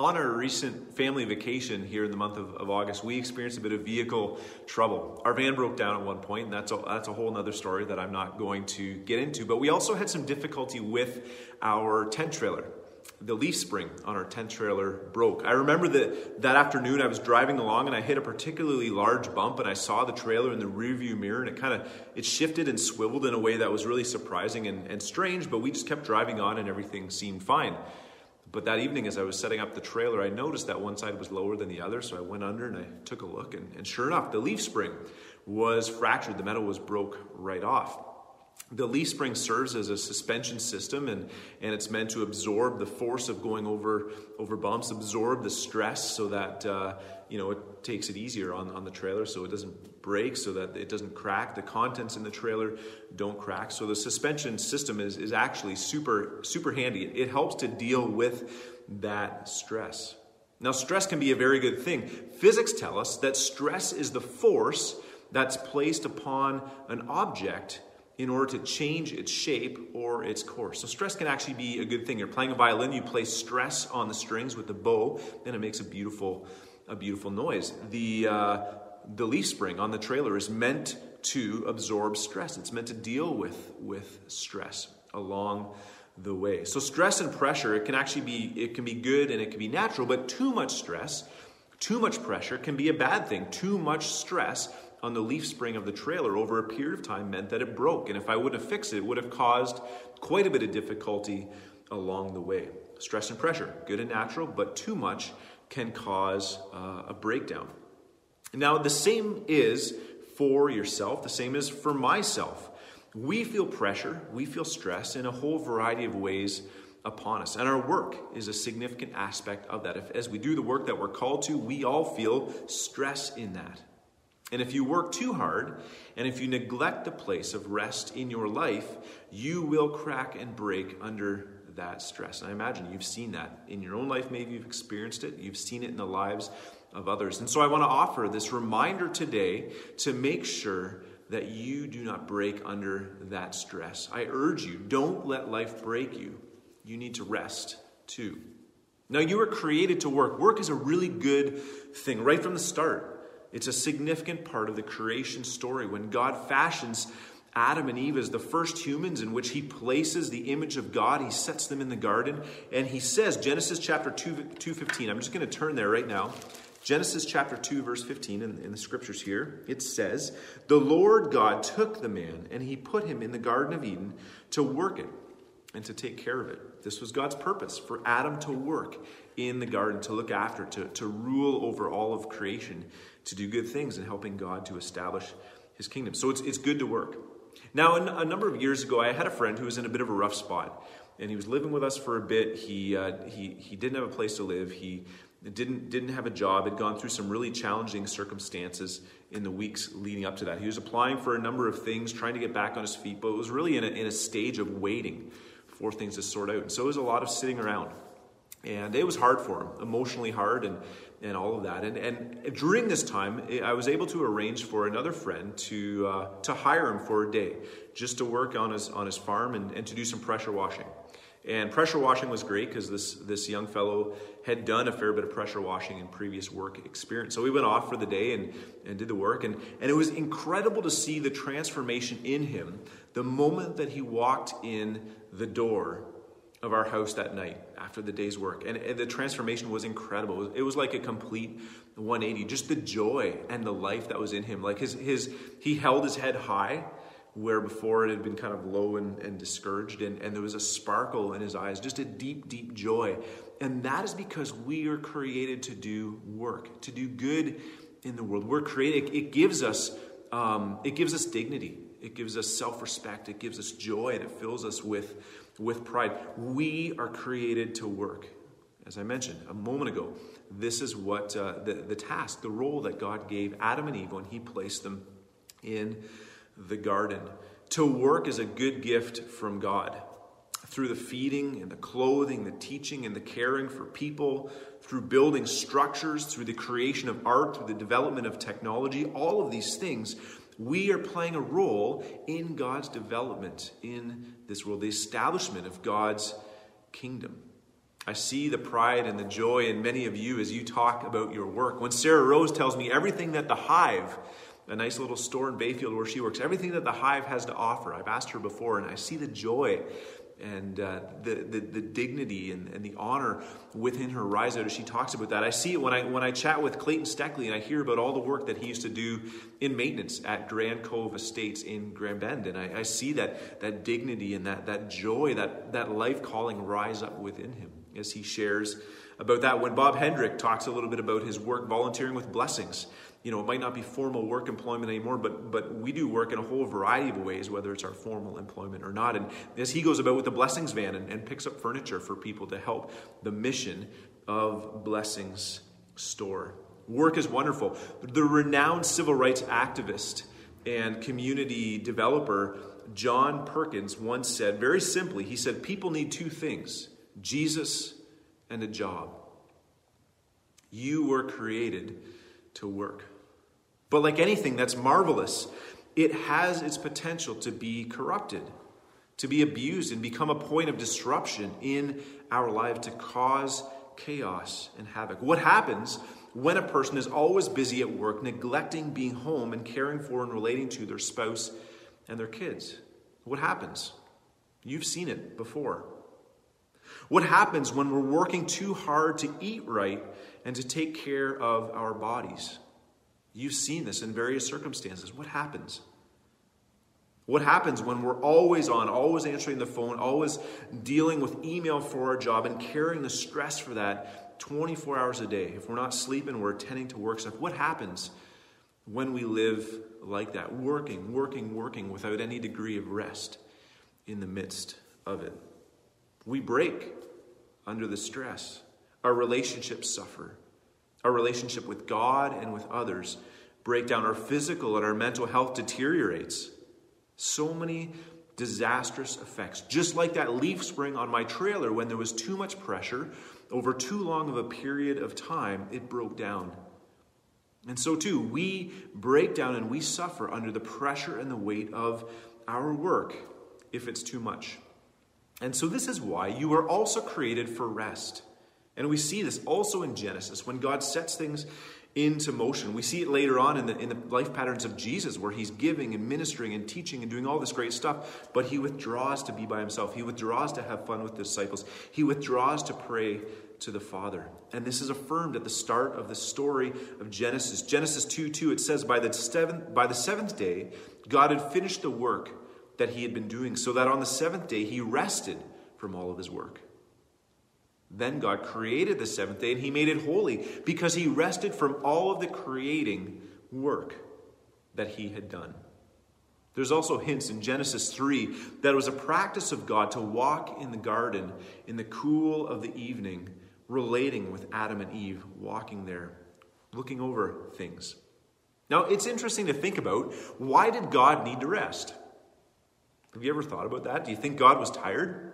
On our recent family vacation here in the month of, of, August, we experienced a bit of vehicle trouble. Our van broke down at one point, and that's a, that's a whole other story that I'm not going to get into. But we also had some difficulty with our tent trailer. The leaf spring on our tent trailer broke. I remember that that afternoon I was driving along and I hit a particularly large bump and I saw the trailer in the rearview mirror and it kind of it shifted and swiveled in a way that was really surprising and, and strange, but we just kept driving on and everything seemed fine. But that evening, as I was setting up the trailer, I noticed that one side was lower than the other. So I went under and I took a look. And, and sure enough, the leaf spring was fractured. The metal was broke right off. The leaf spring serves as a suspension system and, and it's meant to absorb the force of going over, over bumps, absorb the stress so that uh, you know, it takes it easier on, on the trailer so it doesn't break, so that it doesn't crack. The contents in the trailer don't crack. So the suspension system is, is actually super, super handy. It helps to deal with that stress. Now, stress can be a very good thing. Physics tell us that stress is the force that's placed upon an object in order to change its shape or its course. So, stress can actually be a good thing. You're playing a violin, you place stress on the strings with the bow, and it makes a beautiful, a beautiful noise. The, uh, the leaf spring on the trailer is meant to absorb stress, it's meant to deal with, with stress along the way. So, stress and pressure, it can actually be, it can be good and it can be natural, but too much stress, too much pressure can be a bad thing. Too much stress on the leaf spring of the trailer over a period of time meant that it broke. And if I wouldn't have fixed it, it would have caused quite a bit of difficulty along the way. Stress and pressure, good and natural, but too much can cause uh, a breakdown. Now, the same is for yourself, the same is for myself. We feel pressure, we feel stress in a whole variety of ways upon us. And our work is a significant aspect of that. If, as we do the work that we're called to, we all feel stress in that. And if you work too hard, and if you neglect the place of rest in your life, you will crack and break under that stress. And I imagine you've seen that in your own life. Maybe you've experienced it, you've seen it in the lives of others. And so I want to offer this reminder today to make sure that you do not break under that stress. I urge you, don't let life break you. You need to rest too. Now, you were created to work. Work is a really good thing right from the start. It's a significant part of the creation story. When God fashions Adam and Eve as the first humans in which he places the image of God, he sets them in the garden, and he says, Genesis chapter 2, 215, I'm just going to turn there right now. Genesis chapter 2, verse 15, in, in the scriptures here, it says, The Lord God took the man and he put him in the Garden of Eden to work it and to take care of it. This was God's purpose for Adam to work in the garden, to look after, to, to rule over all of creation to do good things and helping God to establish his kingdom. So it's, it's good to work. Now, a number of years ago, I had a friend who was in a bit of a rough spot, and he was living with us for a bit. He, uh, he, he didn't have a place to live. He didn't, didn't have a job, had gone through some really challenging circumstances in the weeks leading up to that. He was applying for a number of things, trying to get back on his feet, but it was really in a, in a stage of waiting for things to sort out. And so it was a lot of sitting around. And it was hard for him, emotionally hard, and and all of that. And, and during this time, I was able to arrange for another friend to, uh, to hire him for a day just to work on his, on his farm and, and to do some pressure washing. And pressure washing was great because this, this young fellow had done a fair bit of pressure washing in previous work experience. So we went off for the day and, and did the work. And, and it was incredible to see the transformation in him the moment that he walked in the door of our house that night after the day's work. And, the transformation was incredible. It was like a complete 180. Just the joy and the life that was in him. Like his, his he held his head high where before it had been kind of low and, and discouraged. And, and there was a sparkle in his eyes, just a deep, deep joy. And that is because we are created to do work, to do good in the world. We're created, it gives us, um, it gives us dignity. It gives us self-respect. It gives us joy and it fills us with with pride. We are created to work. As I mentioned a moment ago, this is what uh, the, the task, the role that God gave Adam and Eve when He placed them in the garden. To work is a good gift from God through the feeding and the clothing, the teaching and the caring for people, through building structures, through the creation of art, through the development of technology, all of these things we are playing a role in God's development in this world, the establishment of God's kingdom. I see the pride and the joy in many of you as you talk about your work. When Sarah Rose tells me everything that the Hive, a nice little store in Bayfield where she works, everything that the Hive has to offer, I've asked her before, and I see the joy and uh, the, the, the, dignity and, and, the honor within her rise out as she talks about that. I see it when I, when I chat with Clayton Steckley and I hear about all the work that he used to do in maintenance at Grand Cove Estates in Grand Bend. And I, I see that, that dignity and that, that joy, that, that life calling rise up within him as he shares about that. When Bob Hendrick talks a little bit about his work volunteering with blessings, you know, it might not be formal work employment anymore, but but we do work in a whole variety of ways, whether it's our formal employment or not. And as he goes about with the blessings van and, and picks up furniture for people to help the mission of Blessings Store. Work is wonderful. The renowned civil rights activist and community developer John Perkins once said, very simply, he said, People need two things Jesus and a job. You were created to work. But like anything that's marvelous, it has its potential to be corrupted, to be abused, and become a point of disruption in our life to cause chaos and havoc. What happens when a person is always busy at work, neglecting being home and caring for and relating to their spouse and their kids? What happens? You've seen it before. What happens when we're working too hard to eat right and to take care of our bodies? You've seen this in various circumstances. What happens? What happens when we're always on, always answering the phone, always dealing with email for our job and carrying the stress for that 24 hours a day? If we're not sleeping, we're attending to work stuff. What happens when we live like that? Working, working, working without any degree of rest in the midst of it. We break under the stress. Our relationships suffer. Our relationship with God and with others break down. Our physical and our mental health deteriorates. So many disastrous effects. Just like that leaf spring on my trailer when there was too much pressure over too long of a period of time, it broke down. And so, too, we break down and we suffer under the pressure and the weight of our work if it's too much. And so, this is why you were also created for rest. And we see this also in Genesis when God sets things into motion. We see it later on in the, in the life patterns of Jesus where he's giving and ministering and teaching and doing all this great stuff, but he withdraws to be by himself. He withdraws to have fun with the disciples. He withdraws to pray to the Father. And this is affirmed at the start of the story of Genesis. Genesis 2 2, it says, By the seventh, by the seventh day, God had finished the work that he had been doing, so that on the seventh day he rested from all of his work. Then God created the seventh day and he made it holy because he rested from all of the creating work that he had done. There's also hints in Genesis 3 that it was a practice of God to walk in the garden in the cool of the evening, relating with Adam and Eve, walking there, looking over things. Now, it's interesting to think about why did God need to rest? Have you ever thought about that? Do you think God was tired?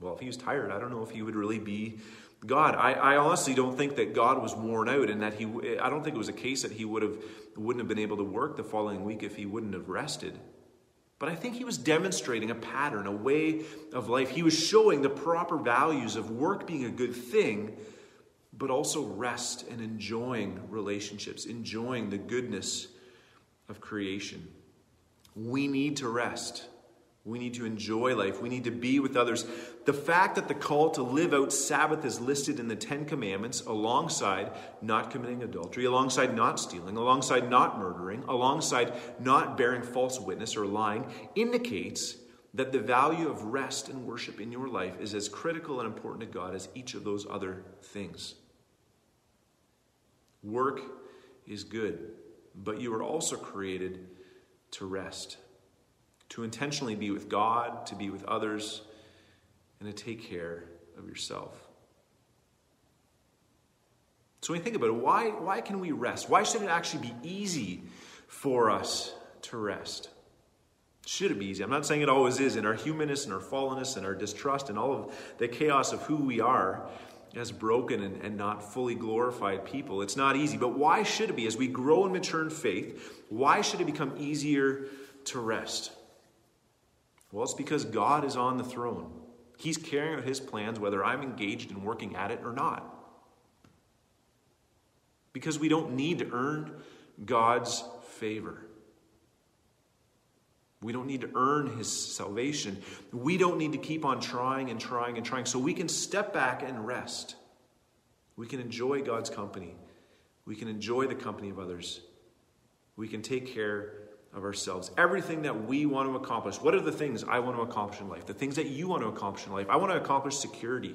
Well, if he was tired, I don't know if he would really be God. I, I honestly don't think that God was worn out and that he, I don't think it was a case that he would have, wouldn't have been able to work the following week if he wouldn't have rested. But I think he was demonstrating a pattern, a way of life. He was showing the proper values of work being a good thing, but also rest and enjoying relationships, enjoying the goodness of creation. We need to rest. We need to enjoy life. We need to be with others. The fact that the call to live out Sabbath is listed in the Ten Commandments alongside not committing adultery, alongside not stealing, alongside not murdering, alongside not bearing false witness or lying indicates that the value of rest and worship in your life is as critical and important to God as each of those other things. Work is good, but you are also created to rest to intentionally be with God, to be with others, and to take care of yourself. So when you think about it, why, why can we rest? Why should it actually be easy for us to rest? Should it be easy? I'm not saying it always is. In our humanness and our fallenness and our distrust and all of the chaos of who we are as broken and, and not fully glorified people, it's not easy. But why should it be? As we grow and mature in faith, why should it become easier to rest? Well, it's because God is on the throne. He's carrying out His plans whether I'm engaged in working at it or not. Because we don't need to earn God's favor. We don't need to earn his salvation. We don't need to keep on trying and trying and trying. So we can step back and rest. We can enjoy God's company. We can enjoy the company of others. We can take care of ourselves. Everything that we want to accomplish. What are the things I want to accomplish in life? The things that you want to accomplish in life. I want to accomplish security.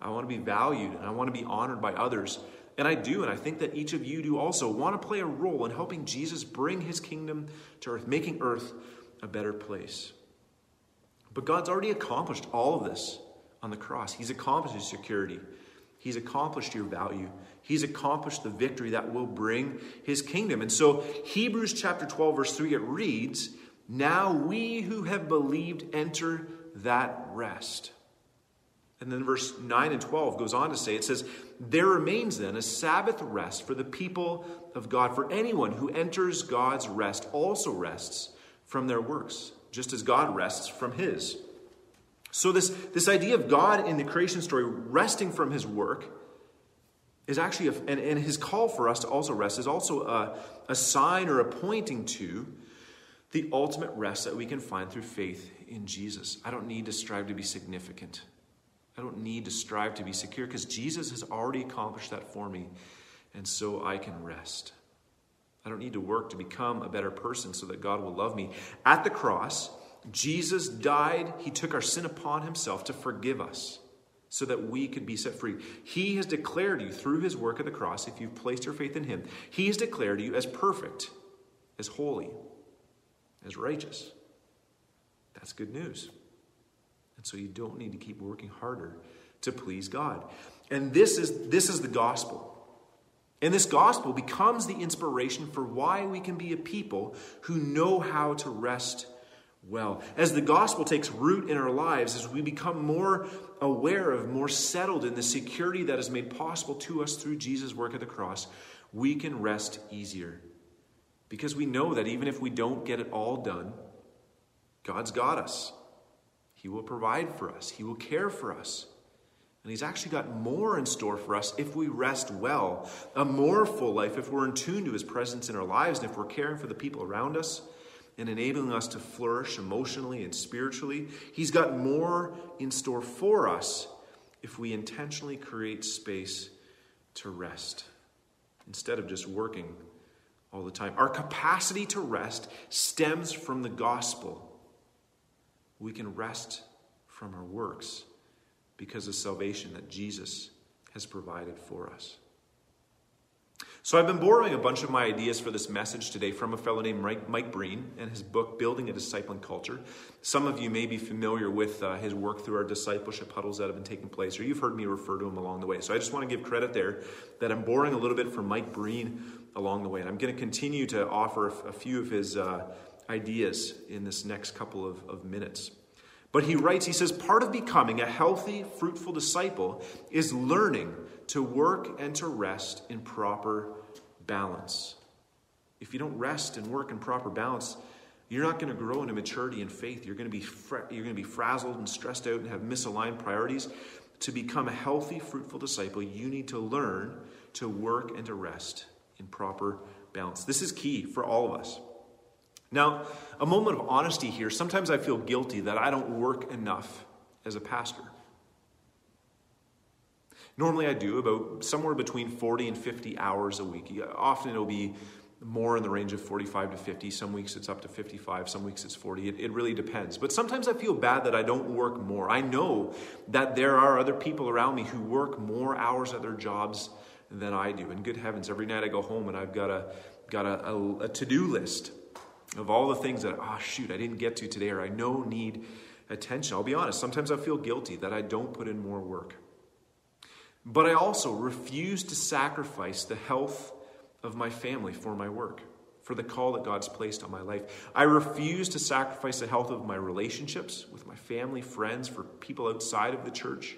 I want to be valued and I want to be honored by others. And I do, and I think that each of you do also, want to play a role in helping Jesus bring his kingdom to earth, making earth a better place. But God's already accomplished all of this on the cross. He's accomplished security, He's accomplished your value, He's accomplished the victory that will bring his kingdom. And so, Hebrews chapter 12, verse 3, it reads, Now we who have believed enter that rest. And then verse 9 and 12 goes on to say, it says, There remains then a Sabbath rest for the people of God. For anyone who enters God's rest also rests from their works, just as God rests from his. So, this, this idea of God in the creation story resting from his work is actually, a, and, and his call for us to also rest is also a, a sign or a pointing to the ultimate rest that we can find through faith in Jesus. I don't need to strive to be significant. I don't need to strive to be secure because Jesus has already accomplished that for me, and so I can rest. I don't need to work to become a better person so that God will love me. At the cross, Jesus died, He took our sin upon Himself to forgive us so that we could be set free. He has declared you through His work at the cross, if you've placed your faith in Him, He has declared you as perfect, as holy, as righteous. That's good news. And so you don't need to keep working harder to please God. And this is, this is the gospel. And this gospel becomes the inspiration for why we can be a people who know how to rest well. As the gospel takes root in our lives, as we become more aware of, more settled in the security that is made possible to us through Jesus' work at the cross, we can rest easier. Because we know that even if we don't get it all done, God's got us. He will provide for us, He will care for us. And He's actually got more in store for us if we rest well, a more full life if we're in tune to His presence in our lives and if we're caring for the people around us and enabling us to flourish emotionally and spiritually. He's got more in store for us if we intentionally create space to rest instead of just working all the time. Our capacity to rest stems from the gospel we can rest from our works because of salvation that Jesus has provided for us. So, I've been borrowing a bunch of my ideas for this message today from a fellow named Mike Breen and his book, Building a Discipling Culture. Some of you may be familiar with uh, his work through our discipleship huddles that have been taking place, or you've heard me refer to him along the way. So, I just want to give credit there that I'm borrowing a little bit from Mike Breen along the way. And I'm going to continue to offer a few of his uh, ideas in this next couple of, of minutes. But he writes, he says, part of becoming a healthy, fruitful disciple is learning to work and to rest in proper balance. If you don't rest and work in proper balance, you're not going to grow into maturity and faith. You're going to be you're going to be frazzled and stressed out and have misaligned priorities. To become a healthy, fruitful disciple, you need to learn to work and to rest in proper balance. This is key for all of us. Now, a moment of honesty here. Sometimes I feel guilty that I don't work enough as a pastor. Normally, I do about somewhere between 40 and 50 hours a week. Often it'll be more in the range of 45 to 50. Some weeks it's up to 55, some weeks it's 40. It, it, really depends. But sometimes I feel bad that I don't work more. I know that there are other people around me who work more hours at their jobs than I do. And good heavens, every night I go home and I've got a, got a, a, a to do list of all the things that, oh, shoot, I didn't get to today or I know need attention. I'll be honest, sometimes I feel guilty that I don't put in more work. But I also refuse to sacrifice the health of my family for my work, for the call that God's placed on my life. I refuse to sacrifice the health of my relationships with my family, friends, for people outside of the church.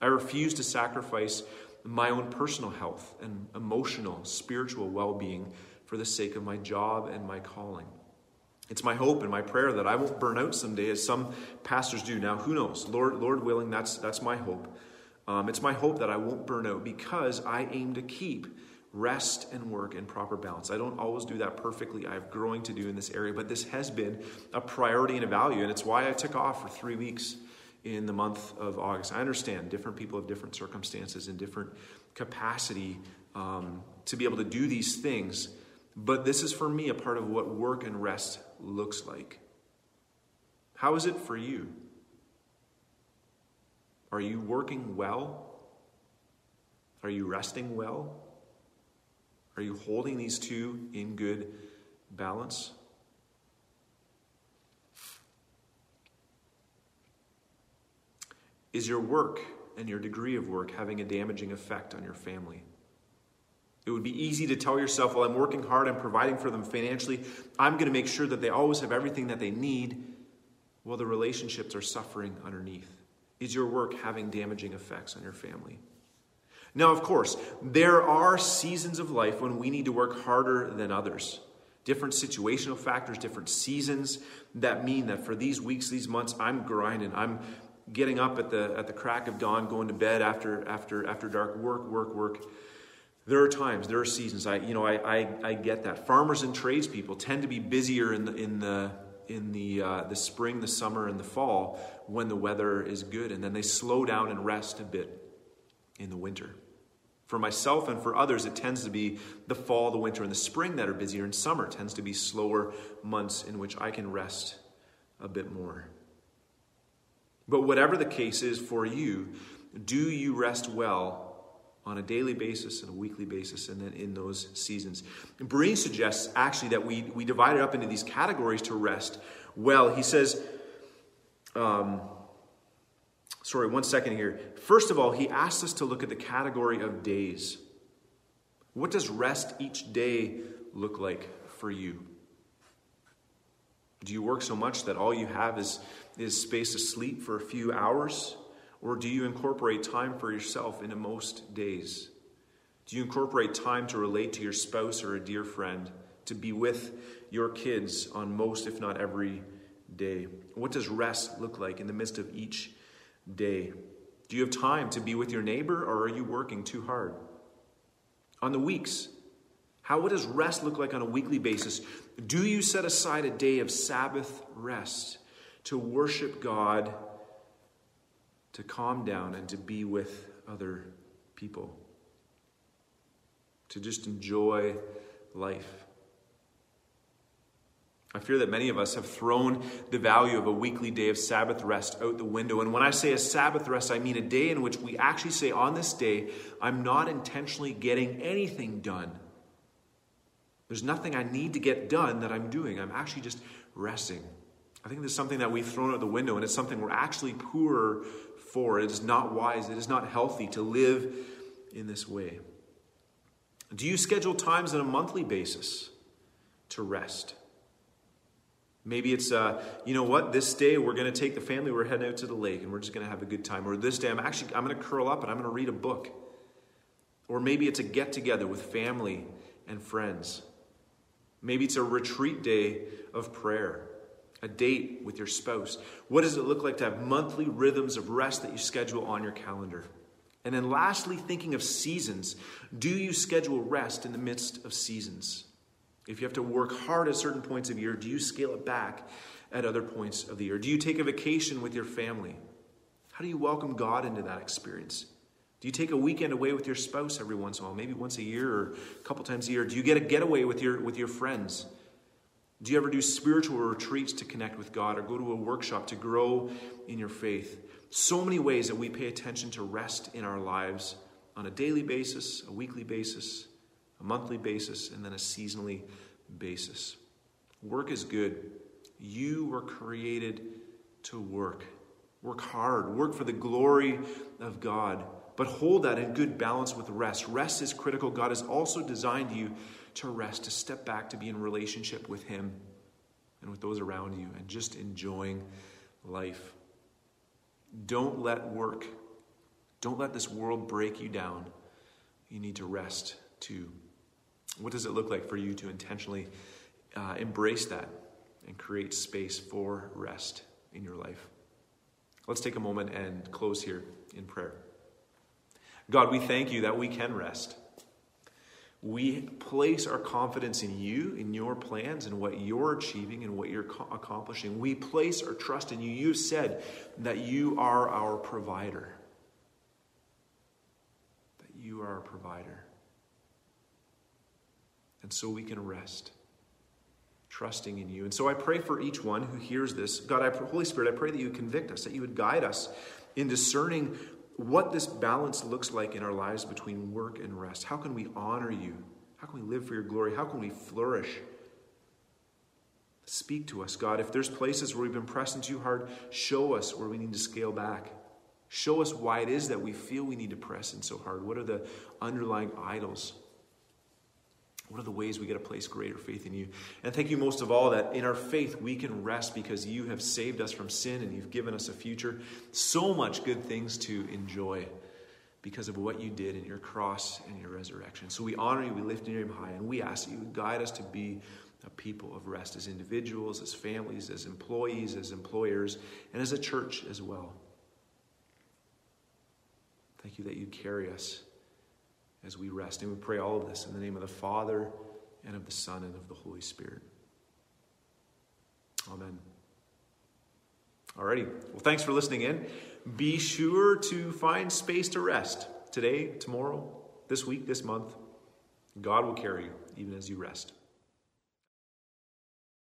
I refuse to sacrifice my own personal health and emotional, spiritual well being for the sake of my job and my calling. It's my hope and my prayer that I won't burn out someday, as some pastors do. Now, who knows? Lord, Lord willing, that's, that's my hope. Um, it's my hope that I won't burn out because I aim to keep rest and work in proper balance. I don't always do that perfectly. I have growing to do in this area, but this has been a priority and a value, and it's why I took off for three weeks in the month of August. I understand different people have different circumstances and different capacity um, to be able to do these things, but this is for me a part of what work and rest looks like. How is it for you? Are you working well? Are you resting well? Are you holding these two in good balance? Is your work and your degree of work having a damaging effect on your family? It would be easy to tell yourself, well, I'm working hard, I'm providing for them financially, I'm going to make sure that they always have everything that they need. Well, the relationships are suffering underneath. Is your work having damaging effects on your family? Now, of course, there are seasons of life when we need to work harder than others. Different situational factors, different seasons that mean that for these weeks, these months, I'm grinding. I'm getting up at the at the crack of dawn, going to bed after after after dark, work, work, work. There are times, there are seasons. I you know I I, I get that. Farmers and tradespeople tend to be busier in the in the in the uh, the spring, the summer, and the fall when the weather is good, and then they slow down and rest a bit in the winter. For myself and for others, it tends to be the fall, the winter, and the spring that are busier, and summer tends to be slower months in which I can rest a bit more. But whatever the case is for you, do you rest well on a daily basis and a weekly basis and then in those seasons? And Breen suggests actually that we, we divide it up into these categories to rest well. He says, um, sorry, one second here. First of all, he asks us to look at the category of days. What does rest each day look like for you? Do you work so much that all you have is, is space to sleep for a few hours? Or do you incorporate time for yourself into most days? Do you incorporate time to relate to your spouse or a dear friend, to be with your kids on most, if not every day? What does rest look like in the midst of each day? Do you have time to be with your neighbor or are you working too hard? On the weeks, how what does rest look like on a weekly basis? Do you set aside a day of Sabbath rest to worship God, to calm down and to be with other people? To just enjoy life? I fear that many of us have thrown the value of a weekly day of Sabbath rest out the window. And when I say a Sabbath rest, I mean a day in which we actually say, on this day, I'm not intentionally getting anything done. There's nothing I need to get done that I'm doing. I'm actually just resting. I think this is something that we've thrown out the window, and it's something we're actually poorer for. It is not wise, it is not healthy to live in this way. Do you schedule times on a monthly basis to rest? Maybe it's, uh, you know what, this day we're going to take the family, we're heading out to the lake and we're just going to have a good time. Or this day I'm actually, I'm going to curl up and I'm going to read a book. Or maybe it's a get together with family and friends. Maybe it's a retreat day of prayer, a date with your spouse. What does it look like to have monthly rhythms of rest that you schedule on your calendar? And then, lastly, thinking of seasons. Do you schedule rest in the midst of seasons? If you have to work hard at certain points of year, do you scale it back at other points of the year? Do you take a vacation with your family? How do you welcome God into that experience? Do you take a weekend away with your spouse every once in a while, maybe once a year or a couple times a year? Do you get a getaway with your, with your friends? Do you ever do spiritual retreats to connect with God or go to a workshop to grow in your faith? So many ways that we pay attention to rest in our lives on a daily basis, a weekly basis, a monthly basis, and then a seasonally basis. Work is good. You were created to work. Work hard. Work for the glory of God. But hold that in good balance with rest. Rest is critical. God has also designed you to rest, to step back, to be in relationship with Him and with those around you, and just enjoying life. Don't let work, don't let this world break you down. You need to rest too. What does it look like for you to intentionally uh, embrace that and create space for rest in your life. Let's take a moment and close here in prayer. God, we thank you that we can rest. We place our confidence in you, in your plans, and what you're achieving and what you're accomplishing. We place our trust in you. You've said that you are our provider. That you are our provider. And so we can rest, trusting in you. And so I pray for each one who hears this. God, I, Holy Spirit, I pray that you convict us, that you would guide us in discerning what this balance looks like in our lives between work and rest. How can we honor you? How can we live for your glory? How can we flourish? Speak to us, God. If there's places where we've been pressing too hard, show us where we need to scale back. Show us why it is that we feel we need to press in so hard. What are the underlying idols? What are the ways we get to place greater faith in you? And thank you most of all that in our faith we can rest because you have saved us from sin and you've given us a future. So much good things to enjoy because of what you did in your cross and your resurrection. So we honor you, we lift your name high, and we ask that you guide us to be a people of rest as individuals, as families, as employees, as employers, and as a church as well. Thank you that you carry us as we rest. And we pray all of this in the name of the Father, and of the Son, and of the Holy Spirit. Amen. Alrighty. Well, thanks for listening in. Be sure to find space to rest today, tomorrow, this week, this month. God will carry you even as you rest.